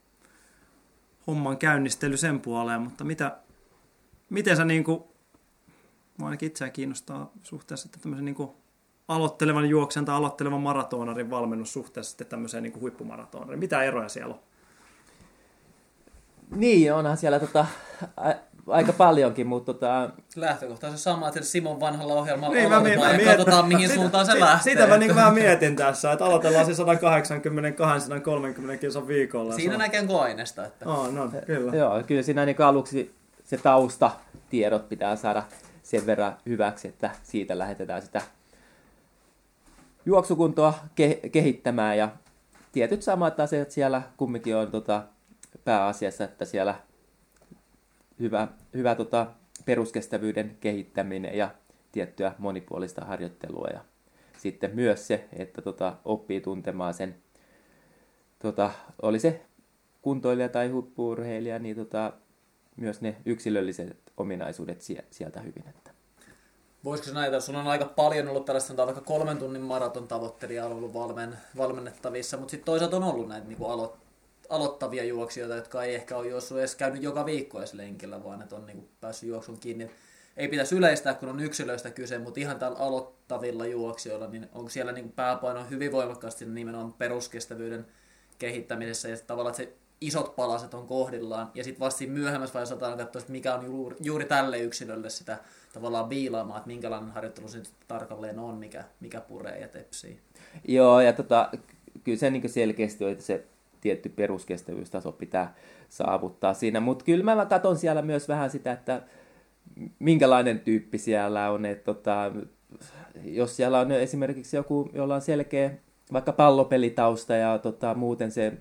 Speaker 1: homman käynnistely sen puoleen, mutta mitä, miten sä niin kuin mua ainakin itseään kiinnostaa suhteessa että tämmöisen niin kuin aloittelevan juoksen tai aloittelevan maratonarin valmennus suhteessa sitten tämmöiseen niin kuin huippumaratonarin. Mitä eroja siellä on?
Speaker 2: Niin, onhan siellä tota, aika paljonkin, mutta tota,
Speaker 3: Lähtökohta on se sama, että Simon vanhalla ohjelmalla
Speaker 1: Niin, mä mietin-
Speaker 3: ja
Speaker 1: mä mietin-
Speaker 3: katsotaan, mihin
Speaker 1: Sitä-
Speaker 3: suuntaan se
Speaker 1: si-
Speaker 3: lähtee.
Speaker 1: Sitä mä niin vähän mietin tässä, että aloitellaan se 180-230 kilsan viikolla.
Speaker 3: Siinä näkee koaineesta, että
Speaker 1: Oh, no, kyllä.
Speaker 2: joo, kyllä siinä niin aluksi se taustatiedot pitää saada sen verran hyväksi, että siitä lähetetään sitä juoksukuntoa ke- kehittämään ja tietyt samat asiat siellä kumminkin on tota, pääasiassa, että siellä hyvä, hyvä tota, peruskestävyyden kehittäminen ja tiettyä monipuolista harjoittelua ja sitten myös se, että tota, oppii tuntemaan sen, tota, oli se kuntoilija tai huippuurheilija, niin tota, myös ne yksilölliset ominaisuudet sie- sieltä hyvin. Että.
Speaker 3: voisiko se näitä, sulla on aika paljon ollut tällaista vaikka kolmen tunnin maraton tavoittelijaa ollut valmen, valmennettavissa, mutta sitten toisaalta on ollut näitä niin alo, aloittavia juoksijoita, jotka ei ehkä ole juossut edes käynyt joka viikko edes lenkillä, vaan että on niin päässyt juoksun kiinni. Ei pitäisi yleistää, kun on yksilöistä kyse, mutta ihan täällä aloittavilla juoksijoilla, niin onko siellä niin pääpaino hyvin voimakkaasti nimenomaan peruskestävyyden kehittämisessä ja tavallaan, että se isot palaset on kohdillaan ja sitten vasta myöhemmässä vaiheessa otetaan katsoa, että mikä on juuri, juuri tälle yksilölle sitä tavallaan viilaamaan, että minkälainen harjoittelu se tarkalleen on, mikä, mikä puree ja tepsii.
Speaker 2: Joo, ja tota, kyllä se niin selkeästi on, että se tietty peruskestävyystaso pitää saavuttaa siinä, mutta kyllä mä katson siellä myös vähän sitä, että minkälainen tyyppi siellä on, että tota, jos siellä on esimerkiksi joku, jolla on selkeä vaikka pallopelitausta ja tota, muuten se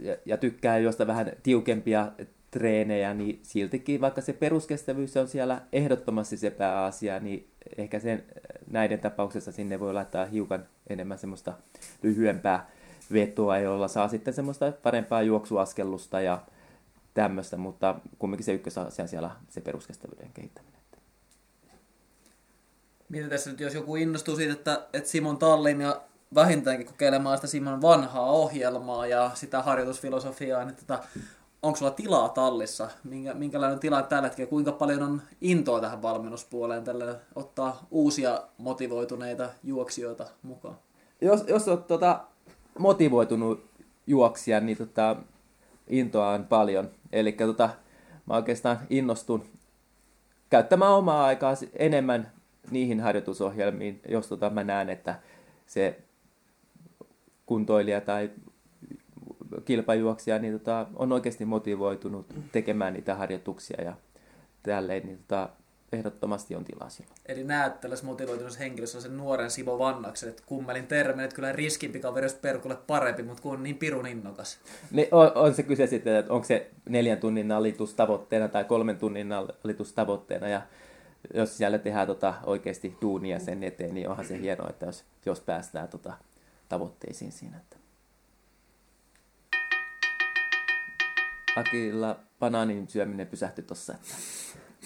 Speaker 2: ja, ja tykkää josta vähän tiukempia treenejä, niin siltikin vaikka se peruskestävyys on siellä ehdottomasti se pääasia, niin ehkä sen, näiden tapauksessa sinne voi laittaa hiukan enemmän semmoista lyhyempää vetoa, jolla saa sitten semmoista parempaa juoksuaskellusta ja tämmöistä, mutta kumminkin se ykkösasia on siellä se peruskestävyyden kehittäminen.
Speaker 3: Miten tässä nyt, jos joku innostuu siitä, että, että Simon Tallin ja vähintäänkin kokeilemaan sitä Simon vanhaa ohjelmaa ja sitä harjoitusfilosofiaa, niin tota, onko sulla tilaa tallissa? Minkä, minkälainen tila tällä hetkellä? Kuinka paljon on intoa tähän valmennuspuoleen tällä ottaa uusia motivoituneita juoksijoita mukaan?
Speaker 2: Jos, jos olet tota, motivoitunut juoksija, niin tota, intoa on paljon. Eli tota, mä oikeastaan innostun käyttämään omaa aikaa enemmän niihin harjoitusohjelmiin, jos tota, mä näen, että se kuntoilija tai kilpajuoksija niin tota, on oikeasti motivoitunut tekemään niitä harjoituksia ja tälleen, niin tota, ehdottomasti on tilaa silloin.
Speaker 3: Eli näet tällaisessa motivoituneessa henkilössä sen nuoren Simo Vannaksen, että kummelin termi, että kyllä riskimpi kaveri olisi perkulle parempi, mutta kun on niin pirun innokas.
Speaker 2: Niin on, on se kyse sitten, että onko se neljän tunnin alitus tavoitteena tai kolmen tunnin alitus tavoitteena ja jos siellä tehdään tota oikeasti duunia sen eteen, niin onhan se hienoa, että jos, jos päästään tota tavoitteisiin siinä. Että. Akilla banaanin syöminen pysähtyi tuossa, että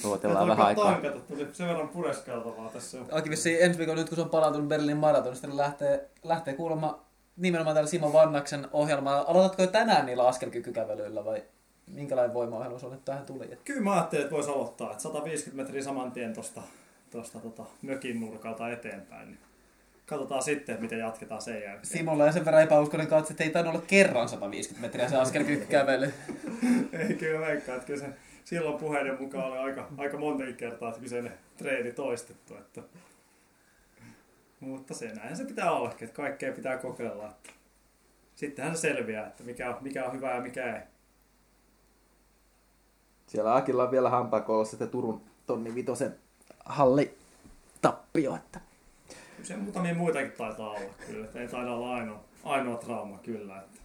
Speaker 2: odotellaan vähän aikaa.
Speaker 1: Tankata, tuli sen verran pureskeltavaa tässä.
Speaker 3: Aki vissiin ensi viikolla nyt kun se on palautunut Berliinin maratonista, niin lähtee, lähtee kuulemma nimenomaan tällä Simo Vannaksen ohjelmaa. Aloitatko jo tänään niillä askelkykykävelyillä vai minkälainen voimaohjelma sulle tähän tuli?
Speaker 1: Kyllä mä ajattelin, että voisi aloittaa, että 150 metriä saman tien tuosta tosta, tota, mökin nurkalta eteenpäin. Niin katsotaan sitten, miten jatketaan sen jälkeen.
Speaker 3: Simolla ja sen verran epäuskoinen katse, että ei tainnut olla kerran 150 metriä se askelkykykävely.
Speaker 1: Ei kyllä veikkaa, että kyllä se silloin puheiden mukaan oli aika, aika montakin kertaa kyseinen treeni toistettu. Että... Mutta se näin se pitää ollakin, että kaikkea pitää kokeilla. Että... Sittenhän se selviää, että mikä on, mikä on hyvä ja mikä ei.
Speaker 2: Siellä Akilla on vielä hampaakoulussa sitten Turun tonni vitosen halli tappio, että
Speaker 1: Kyllä se muutamia muitakin taitaa olla kyllä, että ei taida olla ainoa, ainoa trauma kyllä. Että...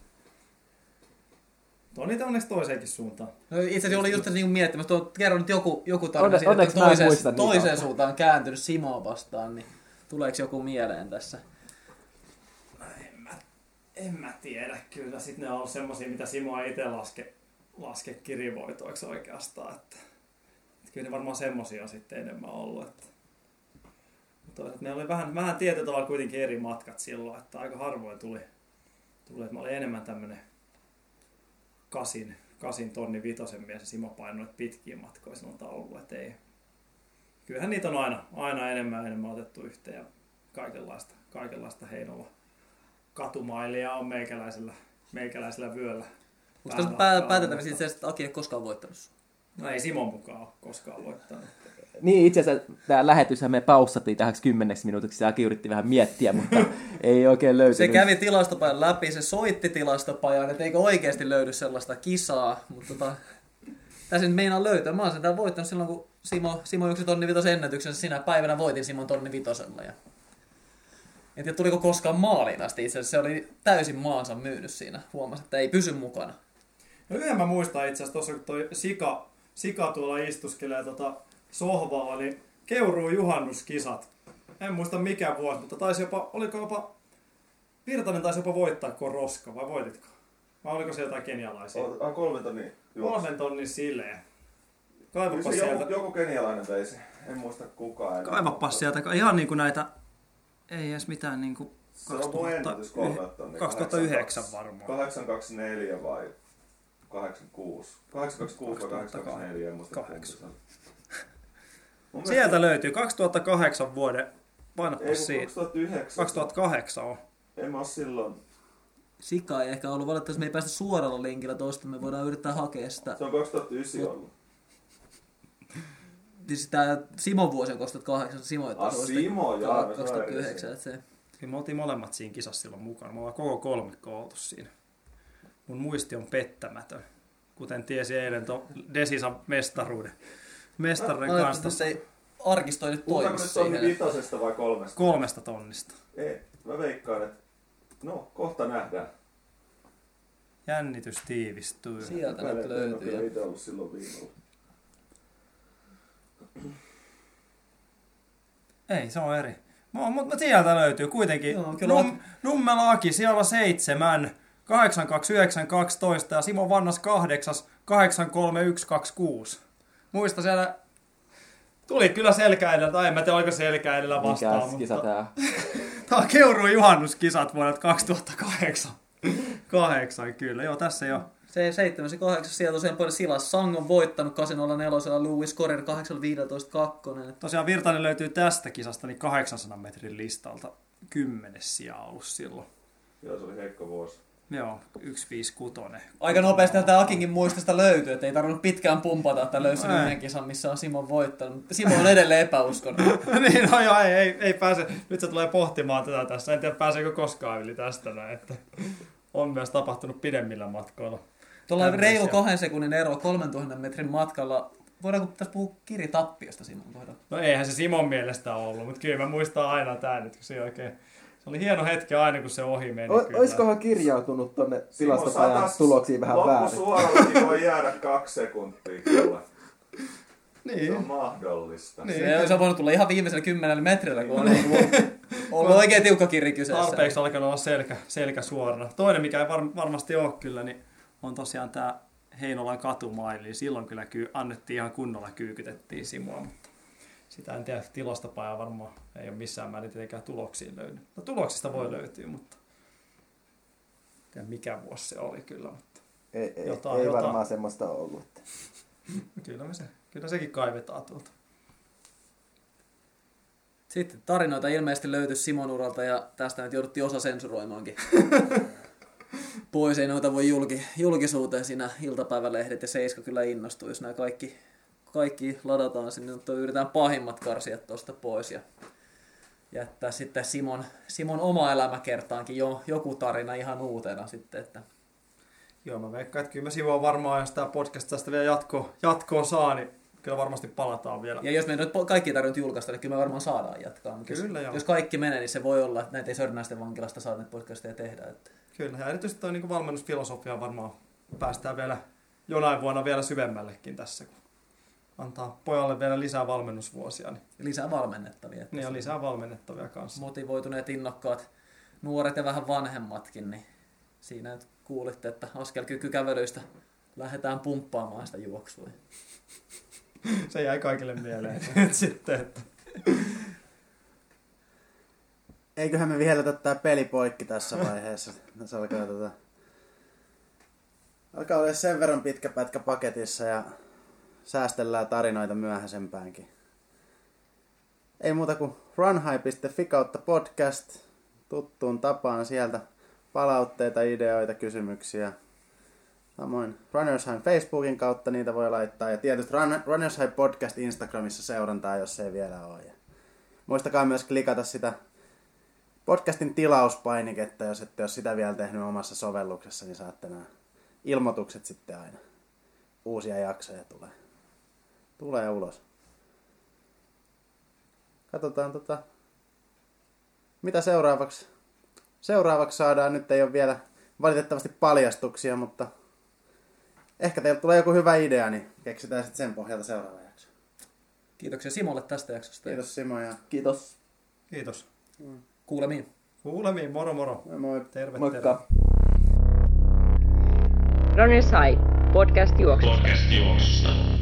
Speaker 1: On niitä onneksi toiseenkin suuntaan.
Speaker 3: No itse asiassa oli just niin miettimässä, tuo, kerron nyt joku, joku tarina
Speaker 2: Onne-
Speaker 3: siitä,
Speaker 2: onneksi
Speaker 3: että toiseen,
Speaker 2: niitä.
Speaker 3: toiseen suuntaan on kääntynyt Simoa vastaan, niin tuleeko joku mieleen tässä?
Speaker 1: En mä, en mä tiedä kyllä. Sitten ne on ollut semmosia, mitä Simo ei itse laske, laske kirjovoitoiksi oikeastaan. Että, että kyllä ne varmaan semmosia on sitten enemmän ollut. Että. Mutta toisaalta ne oli vähän, vähän tietyllä tavalla kuitenkin eri matkat silloin, että aika harvoin tuli. tuli että mä olin enemmän tämmönen kasin, kasin tonni vitosen mies ja Simo painoi noita pitkiä matkoja silloin taululla, että ei. Kyllähän niitä on aina, aina enemmän ja enemmän otettu yhteen ja kaikenlaista, kaikenlaista Heinolla katumailia on meikäläisellä, meikäläisellä vyöllä.
Speaker 3: Onko tässä päätetään siitä, että Aki ei koskaan voittanut?
Speaker 1: No ei Simon mukaan ole koskaan voittanut.
Speaker 2: Niin, itse asiassa tämä lähetyshän me paussattiin tähän kymmeneksi minuutiksi, ja yritti vähän miettiä, mutta ei oikein löytynyt.
Speaker 3: Se kävi tilastopajan läpi, se soitti tilastopajan, että eikö oikeasti löydy sellaista kisaa, mutta tota, tässä nyt meinaa löytää. Mä oon sen täällä voittanut silloin, kun Simo, Simo juoksi tonni vitosen ennätyksen. Sinä päivänä voitin Simon tonni vitosella. Ja... En tiedä, tuliko koskaan maaliin asti itse asiassa. Se oli täysin maansa myynyt siinä. Huomasi, että ei pysy mukana.
Speaker 1: No yhden mä muistan itse asiassa tuossa, kun toi Sika, Sika tuolla istuskelee tota sohvaa, niin keuruu juhannuskisat. En muista mikä vuosi, mutta taisi jopa, oliko jopa, Virtanen taisi jopa voittaa kuin roska, vai voititko? Vai oliko se jotain kenialaisia?
Speaker 5: Ah, kolmen tonnin juoksu.
Speaker 1: Kolmen tonnin silleen. Kaivapas sieltä.
Speaker 5: Joku, joku kenialainen veisi, en muista kukaan.
Speaker 1: Kaivapa sieltä, ihan niin kuin näitä, ei edes mitään niinku 2000,
Speaker 5: se on 2000,
Speaker 1: 2009 varmaan.
Speaker 5: 824 vai 86? 826 vai 824, en muista 8. Mun
Speaker 1: Sieltä mielestä... löytyy 2008 vuoden,
Speaker 5: painattu
Speaker 1: siitä.
Speaker 5: 2009.
Speaker 1: 2008 on.
Speaker 5: En mä silloin.
Speaker 3: Sika ei ehkä ollut, valitettavasti me ei päästä suoralla linkillä toista. me voidaan yrittää hakea sitä.
Speaker 5: Se on 2009 ollut.
Speaker 3: Siis tää Simon vuosi on 2008, Simo ei
Speaker 5: ah, Simo,
Speaker 3: 2009, että se...
Speaker 1: Kyllä me oltiin molemmat siinä kisassa silloin mukana, me ollaan koko kolme oltu siinä. Mun muisti on pettämätön, kuten tiesi eilen tuon Desisan mestaruuden. Mestaruuden kanssa
Speaker 3: Valitettavasti se ei arkisto ei nyt toimi
Speaker 5: Puhutaanko nyt tonni
Speaker 3: siihen.
Speaker 5: vitosesta vai kolmesta?
Speaker 1: kolmesta tonnista.
Speaker 5: Ei, mä veikkaan, että no, kohta nähdään.
Speaker 1: Jännitys tiivistyy.
Speaker 3: Sieltä
Speaker 5: Mä
Speaker 3: nyt
Speaker 5: en- en
Speaker 3: löytyy.
Speaker 5: kyllä itse ollut silloin viikolla.
Speaker 1: Ei, se on eri. Mutta sieltä löytyy kuitenkin.
Speaker 3: Joo, kyllä
Speaker 1: Num,
Speaker 3: oot-
Speaker 1: Nummela Aki, siellä on seitsemän. 82912 ja Simo Vannas kahdeksas 83126. Muista siellä tuli kyllä selkä edellä, tai en mä tiedä oliko selkä edellä vastaan,
Speaker 2: Mikä kisa
Speaker 1: mutta
Speaker 2: tää?
Speaker 1: tämä on Keuruun juhannuskisat vuodelta 2008. Kahdeksan kyllä, joo tässä jo.
Speaker 3: Se 7 se 8 siellä tosiaan paljon Silas Sang on voittanut 804 Lewis Corrier 815 kakkonen. että
Speaker 1: Tosiaan Virtanen löytyy tästä kisasta niin 800 metrin listalta kymmenes sija ollut silloin.
Speaker 5: Joo, se oli heikko vuosi.
Speaker 1: Joo, 156.
Speaker 3: Aika nopeasti tämä Akinkin muistista löytyy, että ei tarvinnut pitkään pumpata, että löysi
Speaker 1: Ei.
Speaker 3: yhden kisan, missä on Simon voittanut. Mutta Simo on edelleen epäuskonen.
Speaker 1: niin, no joo, ei, ei, ei pääse. Nyt se tulee pohtimaan tätä tässä. En tiedä, pääseekö koskaan yli tästä näin. Että on myös tapahtunut pidemmillä matkoilla.
Speaker 3: Tuolla
Speaker 1: Tämmöisiä.
Speaker 3: reilu kahden sekunnin ero 3000 metrin matkalla. Voidaanko tässä puhua kiritappiosta Simon kohdalla?
Speaker 1: No eihän se Simon mielestä ollut, mutta kyllä mä muistan aina tämän, että kun se oikein... Se oli hieno hetki aina, kun se ohi meni.
Speaker 2: O,
Speaker 1: kyllä.
Speaker 2: oiskohan kirjautunut tonne tilastopajan tuloksiin vähän väärin?
Speaker 5: Loppusuorallakin voi jäädä kaksi sekuntia kyllä. Se
Speaker 1: Niin.
Speaker 5: on mahdollista.
Speaker 1: Niin.
Speaker 3: Se olisi voinut tulla ihan viimeisellä kymmenellä metrillä, kun on ollut, ollut oikein tiukka kirri kyseessä.
Speaker 1: Tarpeeksi alkanut olla selkä, selkä suorana. Toinen, mikä ei var, varmasti ole kyllä, niin on tosiaan tämä Heinolan katumaili. Silloin kyllä kyy, annettiin ihan kunnolla kyykytettiin Simoa, mutta sitä en tiedä, tilastopajaa varmaan ei ole missään määrin tietenkään tuloksiin löydy. No tuloksista voi löytyä, mutta en mikä vuosi se oli kyllä, mutta
Speaker 2: Ei, ei,
Speaker 1: Jotain,
Speaker 2: ei
Speaker 1: jotain.
Speaker 2: varmaan semmoista ollut. Että.
Speaker 1: kyllä, me se, kyllä sekin kaivetaan tuolta.
Speaker 3: Sitten tarinoita ilmeisesti löytyi Simon uralta ja tästä nyt jouduttiin osa sensuroimaankin. Pois ei noita voi julki, julkisuuteen siinä iltapäivälehdet ja Seiska kyllä innostuu, jos nämä kaikki, kaikki ladataan sinne, mutta yritetään pahimmat karsia tuosta pois ja jättää sitten Simon, Simon oma elämäkertaankin jo, joku tarina ihan uutena sitten, että
Speaker 1: Joo, mä veikkaan, että kyllä me Simo varmaan, jos tämä podcast tästä vielä jatko, jatkoon saa, niin kyllä varmasti palataan vielä.
Speaker 3: Ja jos me nyt kaikki tarvinnut julkaista, niin kyllä me varmaan saadaan jatkaa. Mutta
Speaker 1: Kyllä,
Speaker 3: jos,
Speaker 1: joo.
Speaker 3: jos kaikki menee, niin se voi olla, että näitä ei Sörnäisten vankilasta saa näitä podcasteja tehdä. Että.
Speaker 1: Kyllä, ja erityisesti tuo niin valmennusfilosofia varmaan päästään vielä jonain vuonna vielä syvemmällekin tässä, kun antaa pojalle vielä lisää valmennusvuosia, niin,
Speaker 3: Ja lisää valmennettavia. Että
Speaker 1: niin on lisää valmennettavia kanssa.
Speaker 3: Motivoituneet, innokkaat nuoret ja vähän vanhemmatkin, niin siinä nyt kuulitte, että askelkykykävelyistä lähdetään pumppaamaan sitä juoksua.
Speaker 1: Se jäi kaikille mieleen sitten, että
Speaker 7: Eiköhän me vihelletä tää peli poikki tässä vaiheessa. Se alkaa tota... Alkaa olla sen verran pitkä pätkä paketissa ja säästellään tarinoita myöhäisempäänkin. Ei muuta kuin runhigh.fi kautta podcast. Tuttuun tapaan sieltä palautteita, ideoita, kysymyksiä. Samoin Runners High Facebookin kautta niitä voi laittaa. Ja tietysti Run- Runners High Podcast Instagramissa seurantaa, jos ei vielä ole. Ja muistakaa myös klikata sitä podcastin tilauspainiketta, jos ette ole sitä vielä tehnyt omassa sovelluksessa, niin saatte nämä ilmoitukset sitten aina. Uusia jaksoja tulee. Tulee ulos. Katsotaan tota, mitä seuraavaksi. Seuraavaksi saadaan, nyt ei ole vielä valitettavasti paljastuksia, mutta ehkä teiltä tulee joku hyvä idea, niin keksitään sitten sen pohjalta seuraava jakso.
Speaker 3: Kiitoksia Simolle tästä jaksosta.
Speaker 7: Kiitos Simo ja
Speaker 6: Kiitos.
Speaker 1: Kiitos.
Speaker 3: Kuulemiin.
Speaker 1: Kuulemiin, moro moro.
Speaker 7: moi moi.
Speaker 1: Terve, terve.
Speaker 6: Moikka.
Speaker 4: Runners High, podcast juoksusta.
Speaker 8: Podcast juoksusta.